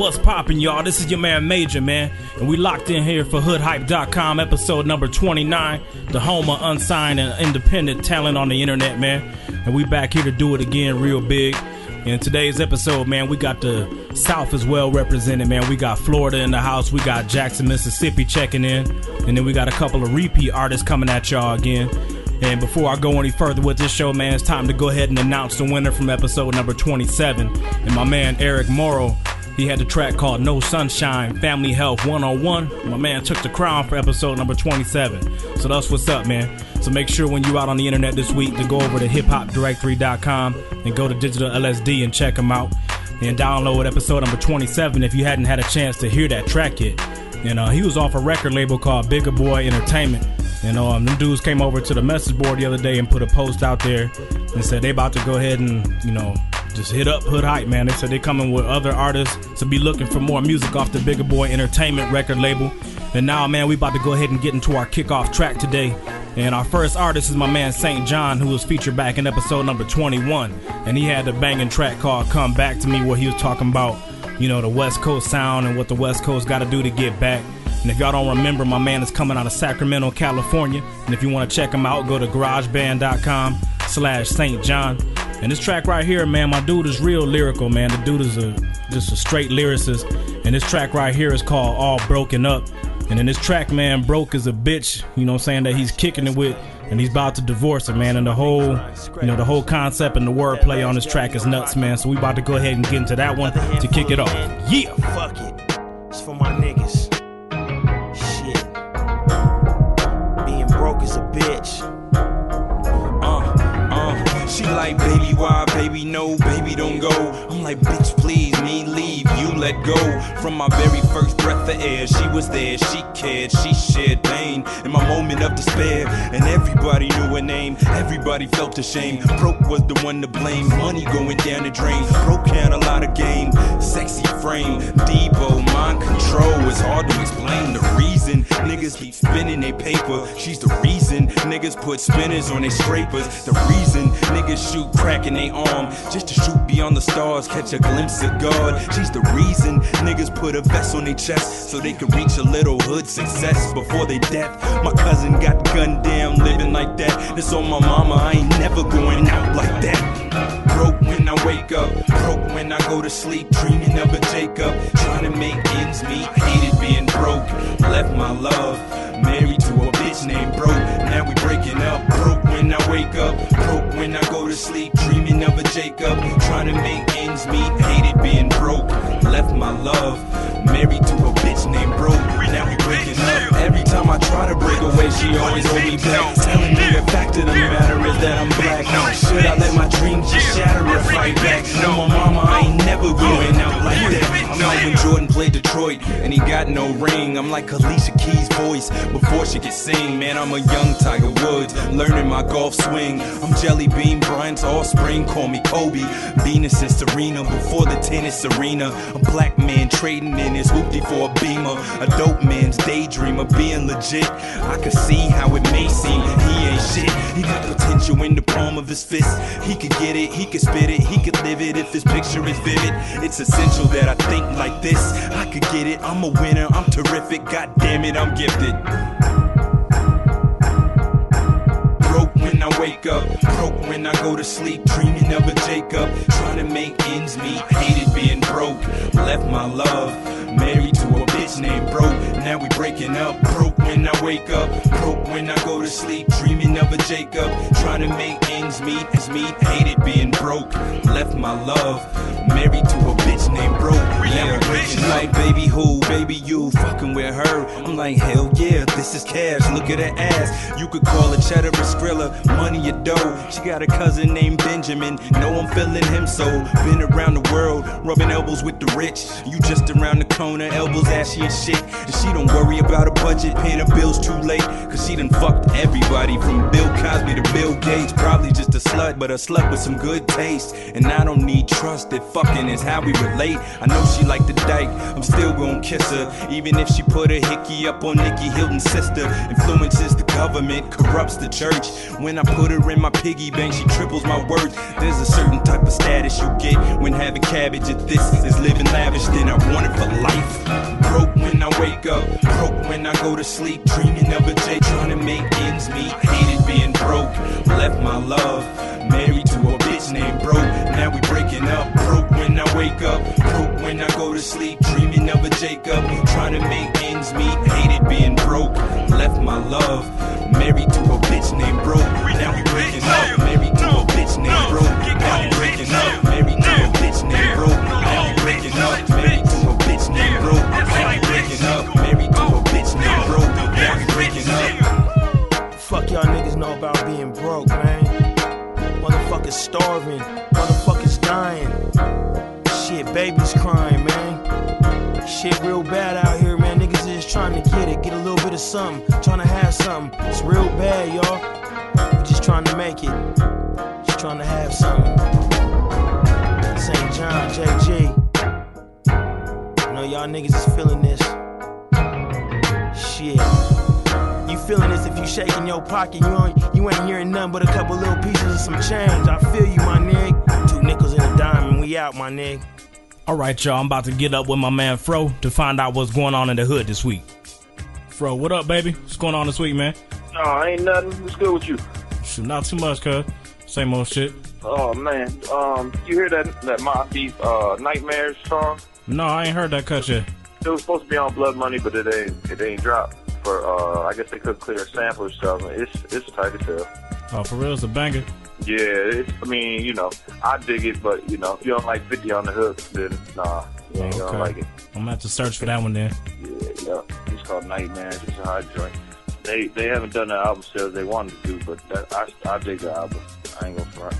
What's poppin', y'all? This is your man Major, man. And we locked in here for HoodHype.com, episode number 29, the home of unsigned and independent talent on the internet, man. And we back here to do it again real big. In today's episode, man, we got the South as well represented, man. We got Florida in the house, we got Jackson, Mississippi checking in, and then we got a couple of repeat artists coming at y'all again. And before I go any further with this show, man, it's time to go ahead and announce the winner from episode number 27. And my man Eric Morrow, he had the track called No Sunshine Family Health 101. My man took the crown for episode number 27. So that's what's up, man. So make sure when you're out on the internet this week to go over to hiphopdirectory.com and go to Digital LSD and check them out. And download episode number 27 if you hadn't had a chance to hear that track yet. And uh, he was off a record label called Bigger Boy Entertainment. And um, them dudes came over to the message board the other day and put a post out there and said they about to go ahead and, you know, just hit up Hood Hype, man. They said they're coming with other artists to be looking for more music off the Bigger Boy Entertainment record label. And now, man, we about to go ahead and get into our kickoff track today. And our first artist is my man St. John, who was featured back in episode number 21. And he had a banging track called Come Back to Me, where he was talking about, you know, the West Coast sound and what the West Coast got to do to get back. And if y'all don't remember, my man is coming out of Sacramento, California. And if you want to check him out, go to garageband.com slash St. John. And this track right here, man, my dude is real lyrical, man. The dude is a just a straight lyricist. And this track right here is called All Broken Up. And in this track, man, broke is a bitch, you know what I'm saying, that he's kicking it with and he's about to divorce her, man. And the whole, you know, the whole concept and the wordplay on this track is nuts, man. So we about to go ahead and get into that one to kick it off. Yeah. Fuck it. It's for my niggas. Shit. Being broke is a bitch. Uh, uh. She like, baby, why, baby, no, baby, don't go. I'm like, bitch, please, me leave, let go. From my very first breath of air, she was there, she cared, she shared pain in my moment of despair. And everybody knew her name, everybody felt ashamed. Broke was the one to blame, money going down the drain. Broke had a lot of game, sexy frame, Debo, mind control. It's hard to explain the reason niggas keep spinning their paper. She's the reason niggas put spinners on their scrapers. The reason niggas shoot crack in their arm just to shoot beyond the stars, catch a glimpse of God. She's the reason niggas put a vest on their chest so they could reach a little hood success before they death. My cousin got gunned down living like that. This on my mama, I ain't never going out like that. Broke when I wake up, broke when I go to sleep, dreaming of a Jacob, trying to make ends meet. Hated being broke, left my love, married to a bitch named Broke. Now we breaking up, broke when I wake up, broke when I go to sleep, dreaming of a Jacob, trying to make ends meet. Hated being broke, left my love, married to a bitch named Broke. Now we breaking up. Every time I try to break away, she always hold me back, telling me the fact of the matter is that I'm black. Should I let my dreams just shatter or fight back? No, my mama, I ain't never going out like that. I'm like when Jordan played Detroit and he got no ring. I'm like Alicia Keys' voice before she could sing. Man, I'm a young Tiger Woods, learning my golf swing. I'm Jelly Bean Bryant's offspring, call me Kobe. Venus and Serena before the tennis arena. A black man trading in his hoopty for a beamer. A dope man's daydream of being legit. I could see how it may seem he ain't shit. He got potential in the palm of his fist. He could get it, he could spit it, he could live it if his picture is vivid. It's essential that I think like this. I could get it, I'm a winner, I'm terrific. God damn it, I'm gifted. Wake up, broke when I go to sleep, dreaming of a Jacob, trying to make ends meet. Hated being broke, left my love, married to a bitch named Broke. Now we breaking up, broke when I wake up, broke when I go to sleep, dreaming of a Jacob, trying to make ends meet. As meat, hated being broke, left my love, married to a bitch named. Now we breaking up, baby who, baby you, fucking with her. I'm like hell yeah, this is cash. Look at her ass, you could call her cheddar or skrilla, money or dough. She got a cousin named Benjamin, No, I'm feeling him so. Been around the world, rubbing elbows with the rich. You just around the corner, elbows ashy and shit. And she don't worry about a budget, paying her bills too late. Cause she done fucked everybody from Bill Cosby to Bill Gates. Probably just a slut, but a slut with some good taste. And I don't need trust, that fucking is how we relate. I know she like the dyke, I'm still gonna kiss her. Even if she put a hickey up on Nikki Hilton's sister. Influences the government, corrupts the church. When I put her in my piggy bank, she triples my worth. There's a certain type of status you get when having having cabbage. If this is living lavish, then I want it for life. Broke when I wake up, broke when I go to sleep. Dreaming of a J trying to make ends meet. Hated being broke, left my love. Married a Broke. Now we breaking up. Broke when I wake up, broke when I go to sleep. Dreaming of a Jacob, trying to make ends meet. Hated being broke, left my love. Married to a bitch named Broke. Now we breaking up. Married to a bitch named Broke. Now we breaking up. Married something, trying to have something. It's real bad, y'all. We just trying to make it, just trying to have something. St. John, JG. I know y'all niggas is feeling this. Shit. You feeling this if you shaking your pocket, you ain't, you ain't hearing nothing but a couple little pieces of some change. I feel you, my nigga. Two nickels and a dime, and we out, my nigga. All right, y'all. I'm about to get up with my man Fro to find out what's going on in the hood this week. Fro, what up, baby? What's going on this week, man? No, ain't nothing. What's good with you? Shoot, not too much, cuz. Same old shit. Oh man, um, you hear that that Deep uh, Nightmares song? No, I ain't heard that cut yet. It was supposed to be on Blood Money, but it ain't it ain't dropped. For uh, I guess they couldn't clear a sample or something. It's it's tight as hell. Oh, for real, it's a banger. Yeah, it's, I mean, you know, I dig it, but you know, if you don't like 50 on the hook, then nah, you ain't Okay. gonna like it. I'm gonna have to search for that one then. Yeah, yeah. It's called Nightmares. It's a hard joint. They they haven't done the album sales they wanted to do, but that, I I dig the album. I ain't gonna front.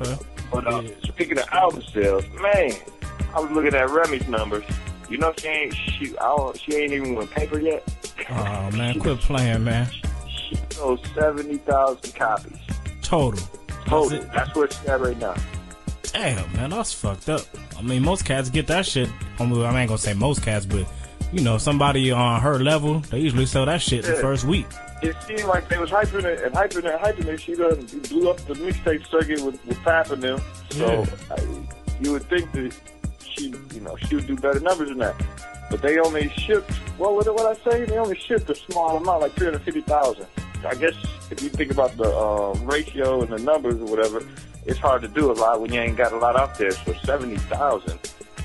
Okay. But uh, Yeah. speaking of album sales, man, I was looking at Remy's numbers. You know she ain't she I don't, she ain't even went paper yet. Oh man, quit playing, man. She sold seventy thousand copies Total. total. That's. That's where she's at right now. Damn, man, that's fucked up. I mean, most cats get that shit. I, mean, I ain't gonna say most cats, but you know, somebody on her level, they usually sell that shit the first week. It seemed like they was hyping it and hyping it and hyping it. She done blew up the mixtape circuit with with Pap and them. So I, you would think that she, you know, she would do better numbers than that. But they only shipped. Well, what what I say? They only shipped a small amount, like three hundred fifty thousand. I guess if you think about the um, ratio and the numbers or whatever, it's hard to do a lot when you ain't got a lot out there. So seventy thousand,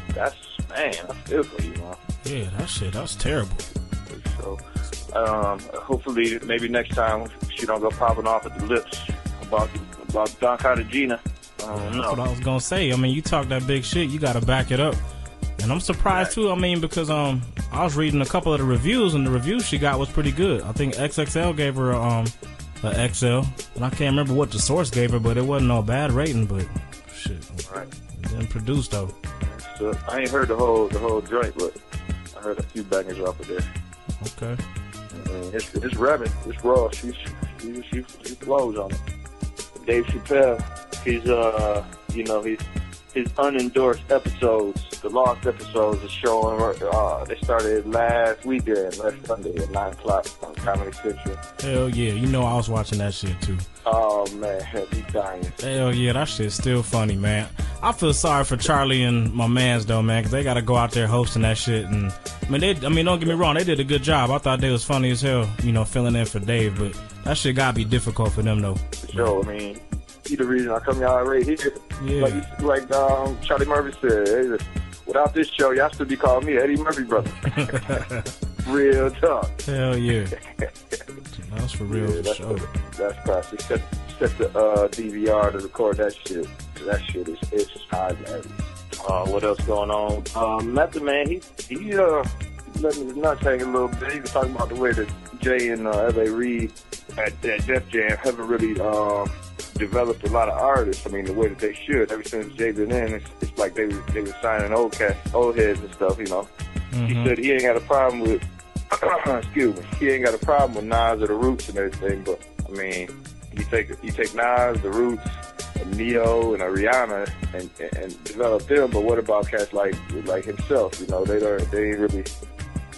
that's man, I feel for you, man. Yeah, that shit, that was terrible. So, um, hopefully, maybe next time she don't go popping off at the lips about about Don Cartagena. I don't That's what. I was gonna say. I mean, you talk that big shit, you gotta back it up. And I'm surprised too. I mean, because um, I was reading a couple of the reviews, and the reviews she got was pretty good. I think XXL gave her a, um, a XL, and I can't remember what the source gave her, but it wasn't no bad rating. But shit, Right. it didn't produce though. So I ain't heard the whole the whole joint, but I heard a few bangers off of there. Okay. And it's it's revving, it's raw. She's she she, she flows on it. Dave Chappelle, he's uh you know he's his unendorsed episodes, the lost episodes, are showing. Uh, they started last weekend, last Sunday at nine o'clock on Comedy Central. Hell yeah, you know I was watching that shit too. Oh man, he's dying. Hell yeah, that shit's still funny, man. I feel sorry for Charlie and my mans though, man, because they got to go out there hosting that shit. And I mean, they, I mean, don't get me wrong, they did a good job. I thought they was funny as hell, you know, filling in for Dave. But that shit gotta be difficult for them though. So I mean, he the reason I come y'all right here. Yeah. Like like um, Charlie Murphy said, hey, without this show, y'all still be calling me Eddie Murphy brother. Real talk. Hell yeah, that's for real Yeah, for that's sure. that's classic. Set set the uh, DVR to record that shit. 'cause That shit is it's just high as Uh, what else going on? Um, Method Man, he he uh letting his nuts hang a little bit. He was talking about the way that Jay and uh, L.A. Reid at, at Def Jam haven't really um, developed a lot of artists. I mean, the way that they should. Ever since Jay been in, it's, it's like they was they were signing old cats, old heads and stuff. You know. He Mhm. said he ain't got a problem with. excuse me. He ain't got a problem with Nas or the Roots and everything, but I mean, you take you take Nas, the Roots, a Ne-Yo, and a Rihanna, and, and and develop them. But what about cats like like himself? You know, they don't they ain't really.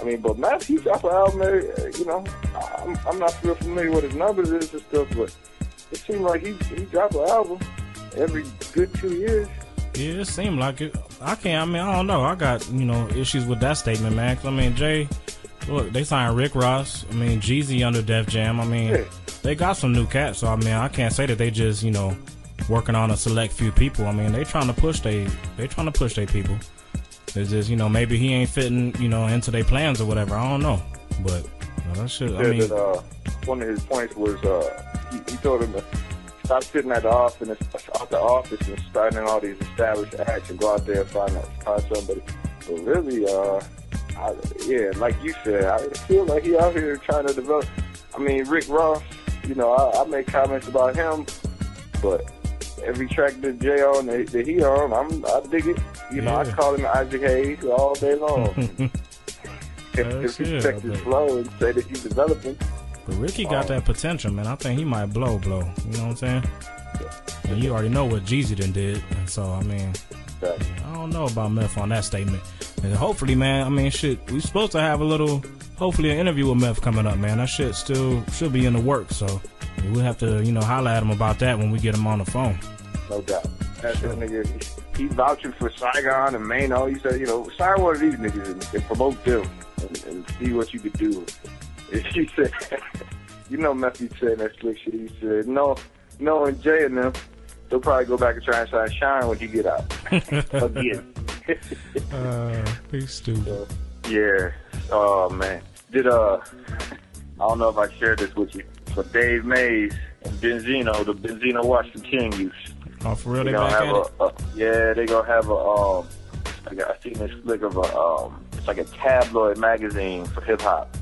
I mean, but Matt, he dropped an album. uh, You know, I'm I'm not real familiar with his numbers is and stuff, but it seemed like he he dropped an album every good two years. Yeah, it seemed like it. I can't. I mean, I don't know. I got you know issues with that statement, man. I mean, Jay, look, they signed Rick Ross. I mean, Jeezy under Def Jam. I mean, Yeah. they got some new cats. So I mean, I can't say that they just you know working on a select few people. I mean, they trying to push they they trying to push their people. It's just you know maybe he ain't fitting you know into their plans or whatever. I don't know, but you know, that shit. I mean, that uh, one of his points was uh, he, he told him to stop sitting at the office, out the office and starting all these established acts and go out there and find find somebody. But really, uh, I, yeah, like you said, I feel like he out here trying to develop. I mean, Rick Ross, you know, I, I make comments about him, but every track that Jay on that, that he on, I'm I dig it. You know, I call him Isaac Hayes all day long. if, if you check his flow and say that he's developing. But Ricky got that potential, man. I think he might blow, blow. You know what I'm saying? And you already know what Jeezy done did, and so I mean, I don't know about Meth on that statement. And hopefully, man, I mean, shit, we supposed to have a little, hopefully, an interview with Meth coming up, man. That shit still should be in the works, so we'll have to, you know, holler at him about that when we get him on the phone. no doubt. That nigga, he, vouching for Saigon and Mano. He said, you know, sign one of these niggas and, and promote them and, and see what you could do. And he said, you know, Matthew said that slick shit. He said, no, no, and Jay and them, they'll probably go back and try and sign Shyne when he get out again. Uh, he's stupid. yeah. Oh man. Did uh, I don't know if I shared this with you, but Dave Mays and Benzino, the Benzino watch continues. Oh, for real, They they gonna back have a, a yeah, they gonna have a um. I, got, I seen this flick of a um. It's like a tabloid magazine for hip hop.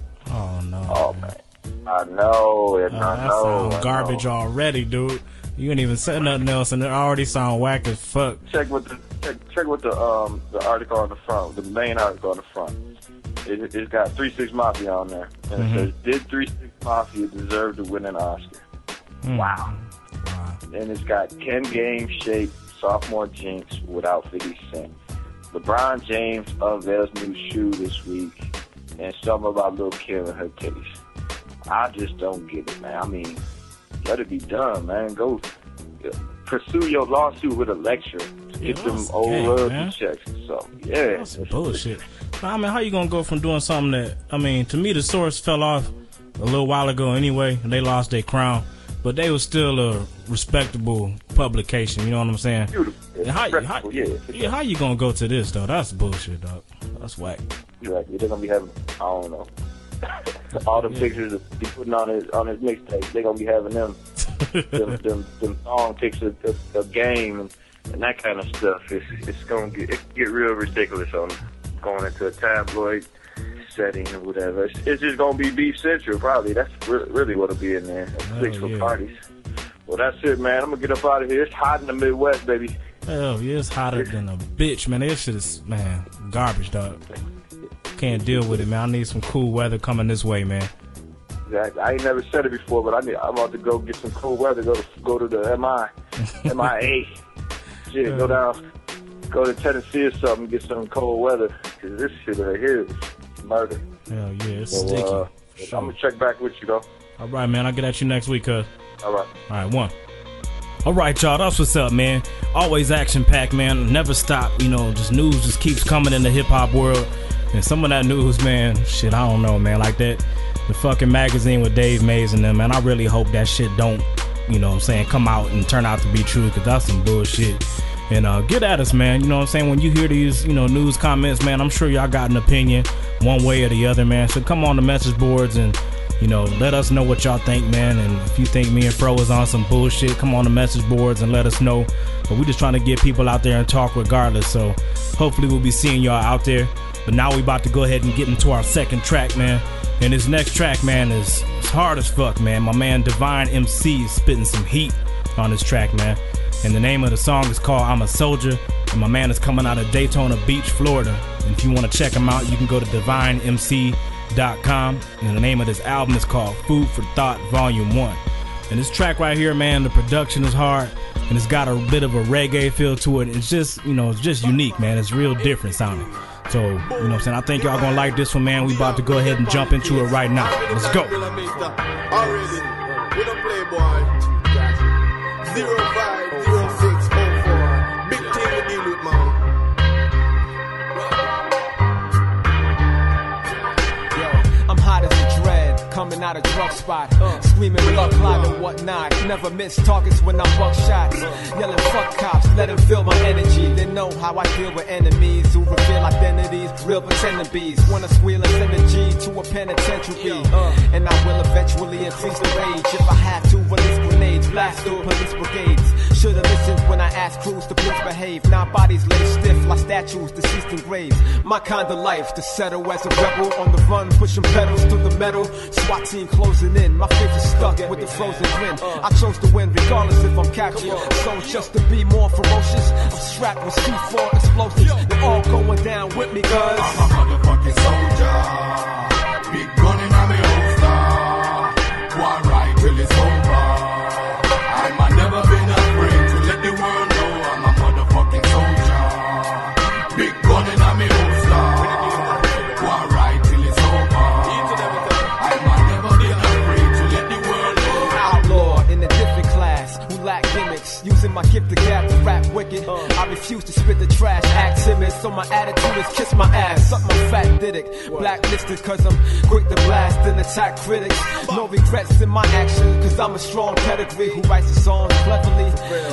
Oh. Oh man, I know it. Uh, I that know. sound garbage know. already, dude. You ain't even said nothing else, and it already sound whack as fuck. Check what the check, check what the um the article on the front, the main article on the front. It, it's got Three Six Mafia on there, and Mhm. it says, "Did Three Six Mafia deserve to win an Oscar?" Mm. Wow. Wow. and it's got Ken Game shaped sophomore jinx without 50 Cent. LeBron James unveils new shoe this week, and some about Lil Kim and her titties. I just don't get it, man. I mean, let it be done, man. Go uh, pursue your lawsuit with a lecture get Yeah, them old gay, royalty man. checks and stuff. Yeah, That's bullshit. I mean, how you gonna go from doing something that I mean, to me, the source fell off a little while ago anyway, and they lost their crown, but they was still a respectable publication. You know what I'm saying? beautiful. How, how, yeah, yeah, how you gonna go to this though? That's bullshit, dog. That's whack. Right. They're gonna be having, I don't know, all the pictures that he putting on his on his mixtape. They're gonna be having them, them, them, them song pictures of, of game and, and that kind of stuff. It's it's gonna get it get real ridiculous on going into a tabloid setting or whatever. It's, it's just gonna be beef central probably. That's re- really what'll be in there. Oh, Six for yeah. parties. Well, that's it, man. I'm gonna get up out of here. It's hot in the Midwest, baby. Hell yeah, it's hotter than a bitch, man. This shit is man garbage, dog. Can't deal with it, man. I need some cool weather coming this way, man. Exactly. I ain't never said it before, but I need, I'm about to go get some cool weather. Go to go to the MI, MIA. Shit, go down, go to Tennessee or something, get some cold weather. Cause this shit right here is murder. Hell yeah, it's So, sticky. uh, sure. I'm gonna check back with you though. All right, man. I'll get at you next week, cuz. All right. All right, one. All right, y'all. That's what's up, man. Always action packed, man. Never stop. You know, just news just keeps coming in the hip hop world. And some of that news, man, shit, I don't know, man. Like that, the fucking magazine with Dave Mays and them, man. I really hope that shit don't, you know what I'm saying, come out and turn out to be true, because that's some bullshit. And uh, get at us, man. You know what I'm saying? When you hear these, you know, news comments, man, I'm sure y'all got an opinion one way or the other, man. So come on the message boards and you know, let us know what y'all think, man. And if you think me and Fro is on some bullshit, come on the message boards and let us know. But we're just trying to get people out there and talk regardless. So hopefully we'll be seeing y'all out there. But now we about to go ahead and get into our second track, man. And this next track, man, is it's hard as fuck, man. My man Divine MC is spitting some heat on this track, man. And the name of the song is called I'm a Soldier. And my man is coming out of Daytona Beach, Florida. And if you want to check him out, you can go to divinemc.com. And the name of this album is called Food for Thought Volume 1. And this track right here, man, the production is hard. And it's got a bit of a reggae feel to it. It's just, you know, it's just unique, man. It's real different sounding. So, you know what I'm saying? I think y'all gonna like this one, man. We about to go ahead and jump into it right now. Let's go. Zero five out a drug spot. Screaming blood clot and whatnot. Never miss targets when I buck shots. Yelling fuck cops, let them feel my energy. They know how I deal with enemies who reveal identities. Real pretending bees. Wanna squeal and send a G to a penitentiary. And I will eventually increase the rage if I have to release grenades. Blast through police brigades. Should've listened when I asked crews to please behave. Now bodies lay stiff like statues deceased in graves. My kind of life to settle as a rebel on the run, pushing pedals to the metal. SWAT team closing in. My face is stuck with the frozen grin. I chose to win regardless if I'm captured. So just to be more ferocious, I'm strapped with C4 explosives. They're all going down with me, cuz. I'm a motherfucking soldier. I refuse to spit the trash, act timid. So my attitude is kiss my ass, suck my fat diddick. Blacklisted cause I'm quick to blast and attack critics. No regrets in my actions cause I'm a strong pedigree who writes the songs cleverly.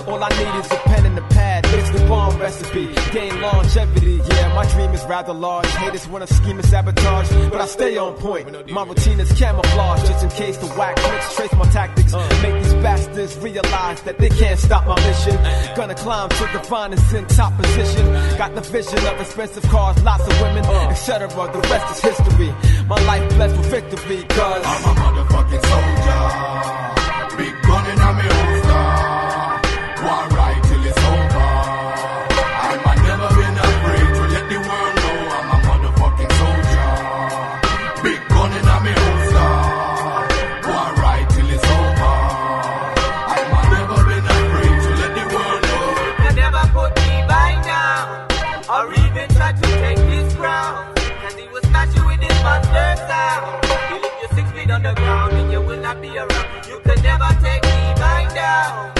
All I need is a pen and a pad, mix the bomb recipe, gain longevity. Yeah, my dream is rather large. Haters wanna scheme and sabotage, but I stay on point. My routine is camouflage just in case the whack clicks trace my tactics. Make these bastards realize that they can't stop my mission. Gonna climb to the finest in top position. Got the vision of expensive cars, lots of women, uh. etc. The rest is history. My life blessed with victory, cause I'm a motherfucking soldier. Big gun my holster. By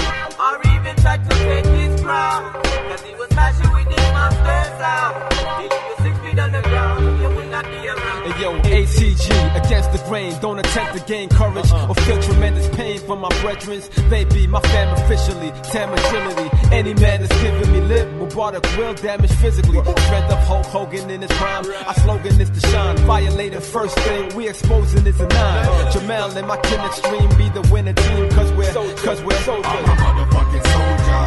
yo, ATG against the grain. Don't attempt to gain courage uh-uh. or feel tremendous pain from my brethren. They be my fam officially. Tam agility. Any man that's giving me lip will Mubarak will damage physically. Strength of Hulk Hogan in his prime. Our slogan is to shine. Violating first thing we exposing is a nine. Uh-huh. Jamal and my kin extreme be the winning team. Cause we're, cause we're I'm a motherfucking soldier.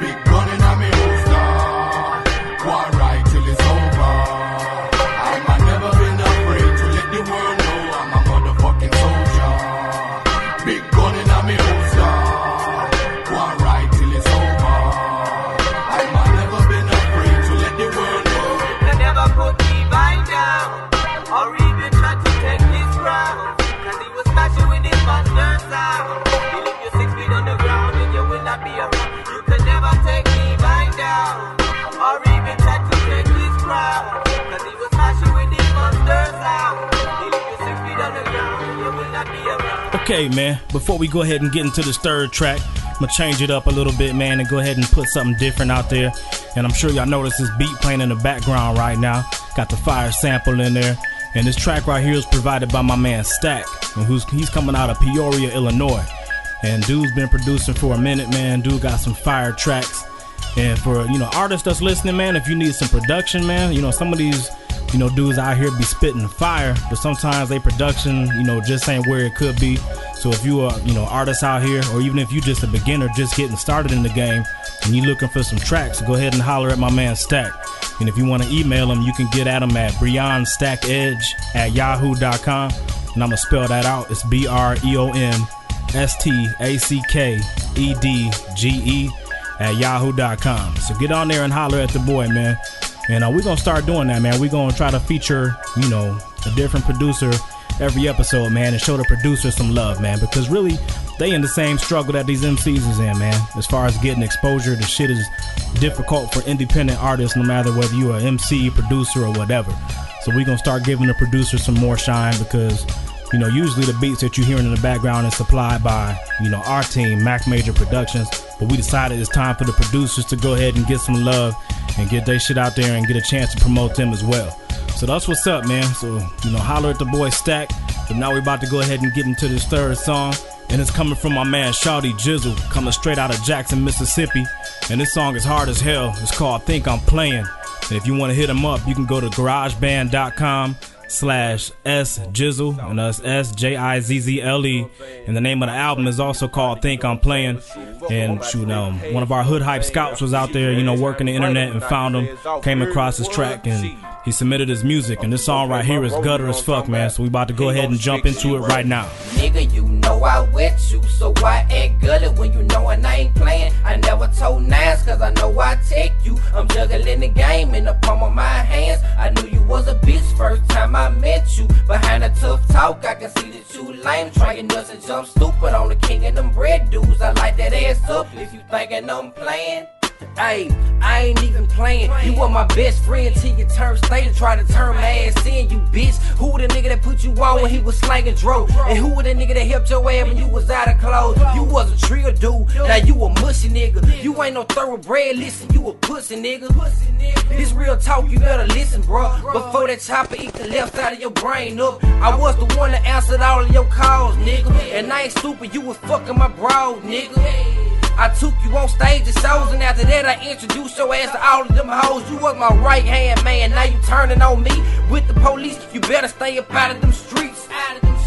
Big gun in my holster. One right Okay, man. Before we go ahead and get into this third track, I'm gonna change it up a little bit, man, and go ahead and put something different out there. And I'm sure y'all notice this beat playing in the background right now. Got the fire sample in there. And this track right here is provided by my man Stack, and who's he's coming out of Peoria, Illinois. And dude's been producing for a minute, man. Dude got some fire tracks. And for you know artists that's listening, man, if you need some production, man, you know some of these you know dudes out here be spitting fire, but sometimes they production, you know, just ain't where it could be. So if you are you know artists out here, or even if you just a beginner just getting started in the game, and you looking for some tracks, go ahead and holler at my man Stack. And if you want to email him, you can get at him at BreonStackEdge at yahoo.com. And I'm gonna spell that out. It's B R E O N S T A C K E D G E at yahoo.com. So get on there and holler at the boy, man. And uh, we're to start doing that, man. We're to try to feature, you know, a different producer every episode, man, and show the producers some love, man. Because really, they in the same struggle that these MCs is in, man. As far as getting exposure, the shit is difficult for independent artists, no matter whether you're an MC, producer, or whatever. So we're to start giving the producers some more shine because you know, usually the beats that you're hearing in the background is supplied by, you know, our team, Mac Major Productions. But we decided it's time for the producers to go ahead and get some love and get their shit out there and get a chance to promote them as well. So that's what's up, man. So, you know, holler at the boy Stack But now we're about to go ahead and get into this third song. And it's coming from my man Shawty Jizzle, coming straight out of Jackson, Mississippi. And this song is hard as hell. It's called Think I'm Playing. And if you want to hit him up, you can go to garageband.com slash S Jizzle, and that's S J I Z Z L E. And the name of the album is also called Think I'm Playing. And shoot, um, one of our hood hype scouts was out there, you know, working the internet and found him, came across his track, and he submitted his music. And this song right here is gutter as fuck, man. So we about to go ahead and jump into it right now. Nigga, you know I with you, so why act gully when you know I ain't playing? I never told nines, cause I know I take you. I'm juggling the game in the palm of my hands. I knew you was a bitch first time I met you. Behind the tough talk, I can see that you lame. Trying nuts and jump stupid on the king of them bread dudes. I like that ass up if you thinking I'm playing. Hey, I ain't even playing. You were my best friend till you turned state tried to turn my ass in, you bitch. Who the nigga that put you on when he was slanging dro? And who the nigga that helped your ass when you was out of clothes? You was a trio dude, now you a mushy nigga. You ain't no thoroughbred, listen, you a pussy nigga. This real talk, you better listen, bro. Before that chopper eat the left side of your brain up, I was the one that answered all of your calls, nigga. And I ain't stupid, you was fucking my bro, nigga. I took you on stage and shows, and after that, I introduced your ass to all of them hoes. You was my right hand man, now you turning on me with the police. You better stay up out of them streets. Out of them streets.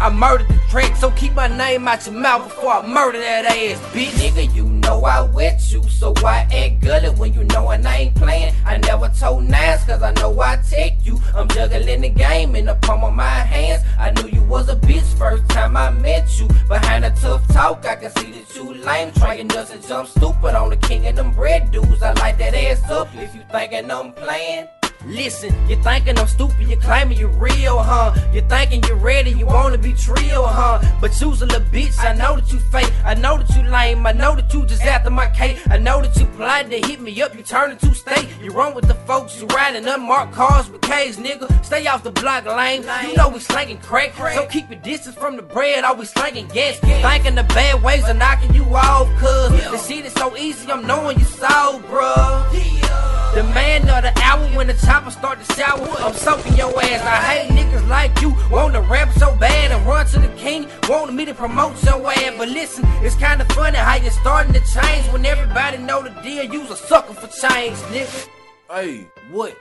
I murdered the track, so keep my name out your mouth before I murder that ass, bitch. Nigga, you know I with you, so why act gully when you know I ain't playing? I never told nines, cause I know I take you. I'm juggling the game in the palm of my hands. I knew you was a bitch first time I met you. Behind the tough talk, I can see that you lame. Trying and jump stupid on the king of them bread dudes. I like that ass up if you thinking I'm playing. Listen, you thinking I'm stupid, you claiming you real, huh? You thinking you're ready, you wanna be trio, huh? But you's a little bitch, I know that you fake, I know that you lame, I know that you just after my cake, I know that you plotting to hit me up, you turning to state, you run with the folks, you riding unmarked cars with K's, nigga. Stay off the block lane, you know we slanging crack, so keep your distance from the bread, always slanging gas. Thinking the bad ways are knocking you off, cuz the shit is so easy, I'm knowing you sold, bruh. The man of the hour when the chopper start to shower, I'm soaking your ass. I hate niggas like you, want to rap so bad and run to the king, wanting me to promote your ass. But listen, it's kinda funny how you're starting to change when everybody know the deal. You's a sucker for change, nigga. Hey, What?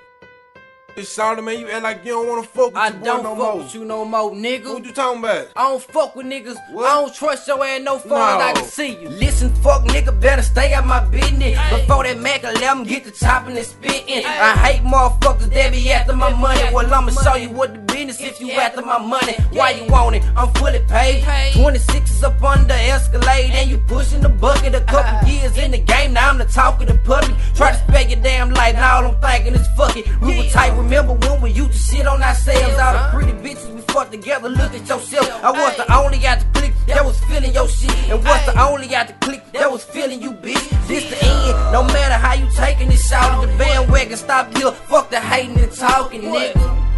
It's sounding man, you act like you don't wanna fuck with I your don't no fuck more. with you no more, nigga. What you talking about? I don't fuck with niggas. What? I don't trust your ass no far as I can see you. Listen, fuck nigga, better stay out my business. Before that Mac 11 get to chopping and spitting. I hate motherfuckers that be after my money. Well, I'ma show you what the business if you after my money. Why you want it? I'm fully paid. 26 is up on the Escalade and you pushing the bucket. A couple years in the game, now I'm the talk of the public. Try to spell your damn life, now all I'm thinking is fuck it. We were tight, remember when we used to shit on ourselves? All the pretty bitches we fucked together, look at yourself. I was the only out the clique that was feeling your shit. And was the only out the clique that was feeling you, bitch. This the end, no matter how you taking this out of the bandwagon, stop here. Fuck the hating and talking, nigga.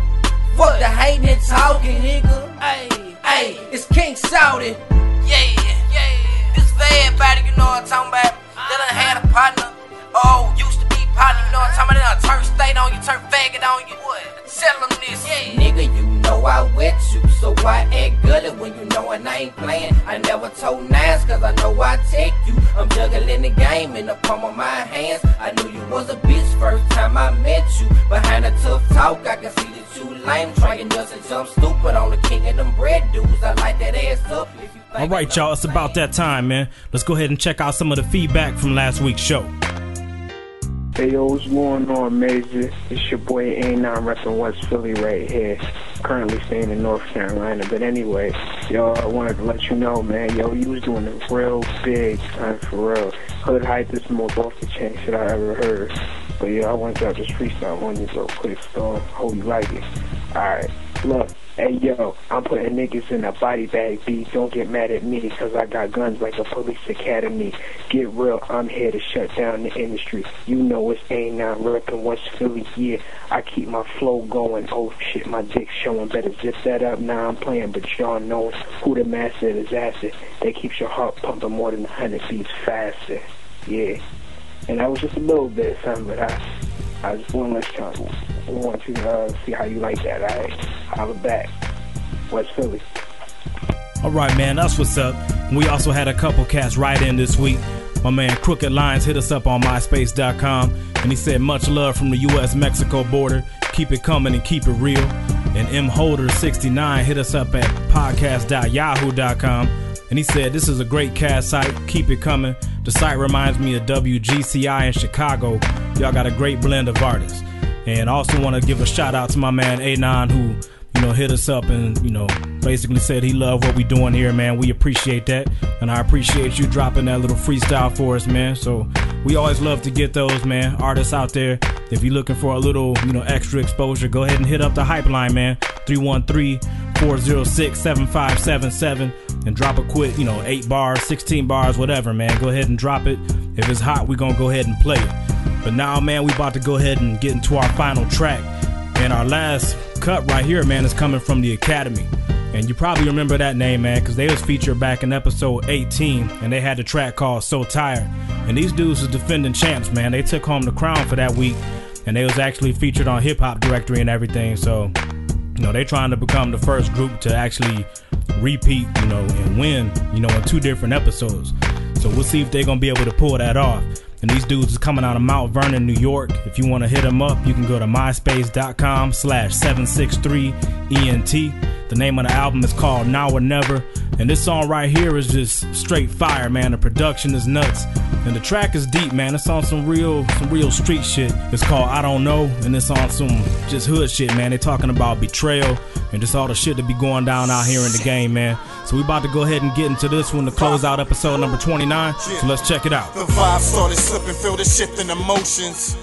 Fuck the hating and talking, nigga. Hey, hey, it's King Saudi. Yeah, yeah. This for everybody, you know what I'm talking about. That done had a partner. Oh, used to be partner, you know what I'm talking about. They done turn state on you, turn faggot on you. What? Tell them this. Yeah. Nigga, you know I with you, so why act gully when you know and I ain't playing? I never told nines, cause I know I take you. I'm juggling the game in the palm of my hands. I knew you was a bitch first time I met you. Behind the tough talk, I can see that you lame. Trying just to jump stupid on the king of them bread dudes. I like that ass up. All right, y'all, it's about that time, man. Let's go ahead and check out some of the feedback from last week's show. Hey yo, what's going on, Major? It's your boy A9 repping West Philly right here. Currently staying in North Carolina. But anyway, yo, I wanted to let you know, man, yo, you was doing a real big time for real. Hood hype is the most off the chain shit I ever heard. But yeah, I want y'all to freestyle on you real quick, so hope you like it. Alright, look. Hey yo, I'm putting niggas in a body bag B. Don't get mad at me, cause I got guns like a police academy. Get real, I'm here to shut down the industry. You know it's A9 reppin' West Philly, yeah. I keep my flow going. Oh shit, my dick showing. Better zip that up. Now I'm playing, but y'all know who the master is acid. That keeps your heart pumping more than a hundred beats faster. Yeah. And that was just a little bit of something, but I, I just want to y'all, want to uh, see how you like that. I holla back. West Philly. All right, man, that's what's up. We also had a couple cats right in this week. My man Crooked Lines hit us up on MySpace.com and he said, Much love from the US Mexico border. Keep it coming and keep it real. And M Holder69 hit us up at podcast.yahoo.com and he said, This is a great cast site. Keep it coming. The site reminds me of WGCI in Chicago. Y'all got a great blend of artists. And I also want to give a shout out to my man A9 who you know, hit us up and, you know, basically said he loved what we doing here, man. We appreciate that. And I appreciate you dropping that little freestyle for us, man. So we always love to get those, man. Artists out there, if you're looking for a little, you know, extra exposure, go ahead and hit up the hype line, man. 313-406-7577 and drop a quick, you know, 8 bars, 16 bars, whatever, man. Go ahead and drop it. If it's hot, we're going to go ahead and play it. But now, man, we about to go ahead and get into our final track. And our last cut right here, man, is coming from the Academy. And you probably remember that name, man, because they was featured back in episode 18, and they had the track called So Tired. And these dudes was defending champs, man. They took home the crown for that week, and they was actually featured on Hip Hop Directory and everything. So, you know, they're trying to become the first group to actually repeat, you know, and win, you know, in two different episodes. So we'll see if they're gonna be able to pull that off. And these dudes is coming out of Mount Vernon, New York. If you want to hit them up, you can go to myspace.com slash 763ENT. The name of the album is called Now or Never. And this song right here is just straight fire, man. The production is nuts. And the track is deep, man. It's on some real some real street shit. It's called I Don't Know. And it's on some just hood shit, man. They're talking about betrayal and just all the shit that be going down out here in the game, man. So we about to go ahead and get into this one to close out episode number 29. So let's check it out. The vibe started slipping, feel the shift in emotions.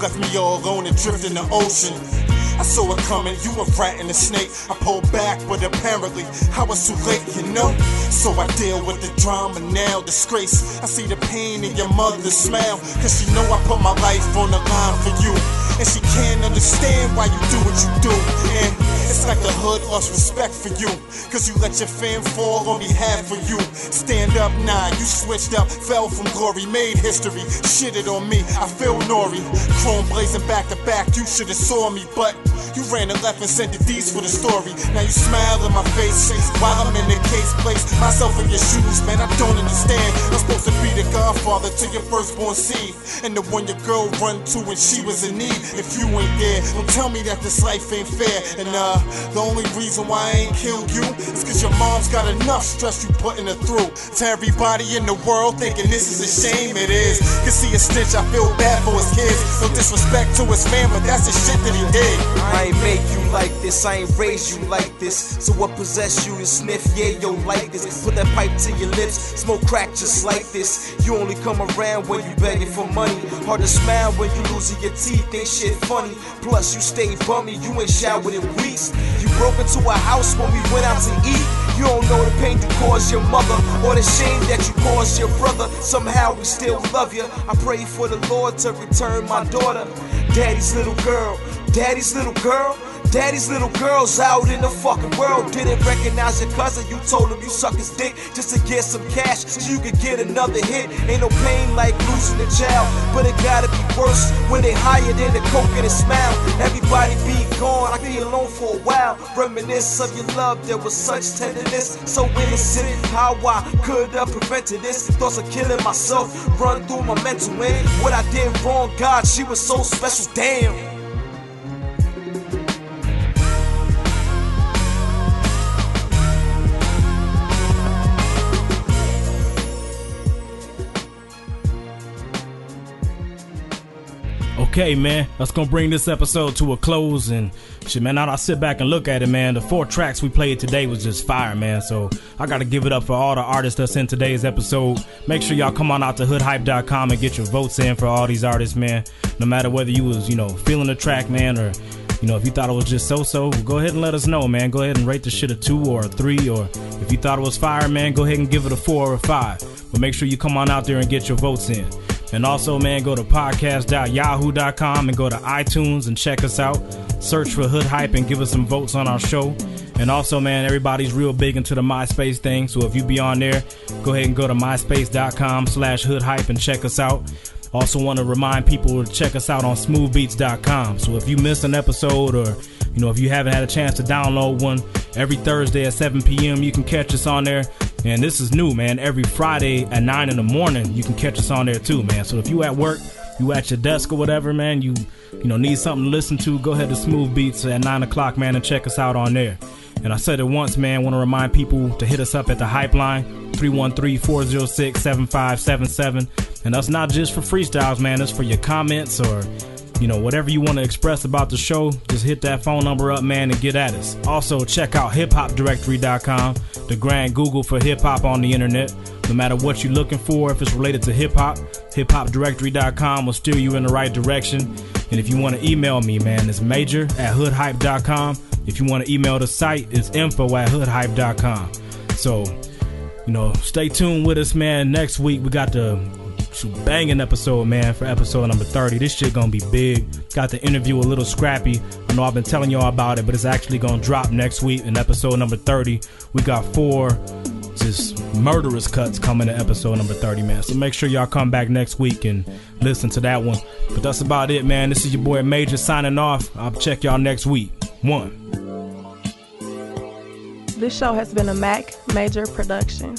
Left me all alone and the ocean. I saw it coming, you a rat and a snake. I pulled back, but apparently I was too late, you know. So I deal with the drama now, disgrace. I see the pain in your mother's smile, cause she know I put my life on the line for you. And she can't understand why you do what you do. And it's like the hood lost respect for you. Cause you let your fam fall on behalf of you. Stand up, nah, you switched up, fell from glory, made history, shitted on me. I feel nori. Chrome blazing back to back, you should've saw me, but you ran the left and sent the D's for the story. Now you smile in my face while I'm in the case place. Myself in your shoes, man, I don't understand. I'm supposed to be the godfather to your firstborn seed. And the one your girl run to when she was in need. If you ain't there, don't tell me that this life ain't fair. And uh, the only reason why I ain't killed you is cause your mom's got enough stress you putting her through. To everybody in the world thinking this is a shame, it is. Cause see a stitch, I feel bad for his kids. No disrespect to his family, but that's the shit that he did. I ain't make you like this, I ain't raise you like this. So what possessed you to sniff? Yeah, yo, like this. Put that pipe to your lips, smoke crack just like this. You only come around when you begging for money. Hard to smile when you losing your teeth, ain't shit funny. Plus, you stay bummy, you ain't showered in weeks. You broke into a house when we went out to eat. You don't know the pain you caused your mother or the shame that you caused your brother. Somehow we still love you. I pray for the Lord to return my daughter, daddy's little girl, daddy's little girl. Daddy's little girls out in the fucking world didn't recognize your cousin. You told him you suck his dick just to get some cash so you could get another hit. Ain't no pain like losing a child, but it gotta be worse when they higher than the coke and the smile. Everybody be gone, I be alone for a while. Reminisce of your love, there was such tenderness, so innocent. How I could have prevented this? Thoughts of killing myself run through my mental. And what I did wrong, God, she was so special. Damn. Okay, man, that's gonna bring this episode to a close. And shit, man, now I sit back and look at it, man, the four tracks we played today was just fire, man. So I gotta give it up for all the artists that's in today's episode. Make sure y'all come on out to hoodhype.com and get your votes in for all these artists, man. No matter whether you was, you know, feeling the track, man, or you know, if you thought it was just so-so, go ahead and let us know, man. Go ahead and rate the shit a two or a three, or if you thought it was fire, man, go ahead and give it a four or a five. But make sure you come on out there and get your votes in. And also, man, go to podcast.yahoo.com and go to iTunes and check us out. Search for Hood Hype and give us some votes on our show. And also, man, everybody's real big into the MySpace thing. So if you be on there, go ahead and go to myspace.com slash hood hype and check us out. Also, want to remind people to check us out on smoothbeats.com. So if you missed an episode or you know if you haven't had a chance to download one, every Thursday at 7 p.m. you can catch us on there. And this is new, man. Every Friday at 9 in the morning, you can catch us on there too, man. So if you at work, you at your desk or whatever, man, you you know need something to listen to, go ahead to Smooth Beats at 9 o'clock, man, and check us out on there. And I said it once, man. Want to remind people to hit us up at the Hype Line, 313-406-7577. And that's not just for freestyles, man. That's for your comments or you know, whatever you want to express about the show, just hit that phone number up, man, and get at us. Also, check out hiphopdirectory.com, the grand Google for hip hop on the internet. No matter what you're looking for, if it's related to hip hop, hiphopdirectory.com will steer you in the right direction. And if you want to email me, man, it's major at hoodhype.com. If you want to email the site, it's info at hoodhype.com. So, you know, stay tuned with us, man. Next week, we got the banging episode, man, for episode number 30. This shit gonna be big. Got the interview a Lil Scrappy. I know I've been telling y'all about it, but it's actually gonna drop next week in episode number 30. We got four just murderous cuts coming to episode number 30, man. So make sure y'all come back next week and listen to that one. But that's about it, man. This is your boy Major signing off. I'll check y'all next week. One. This show has been a Mac Major production.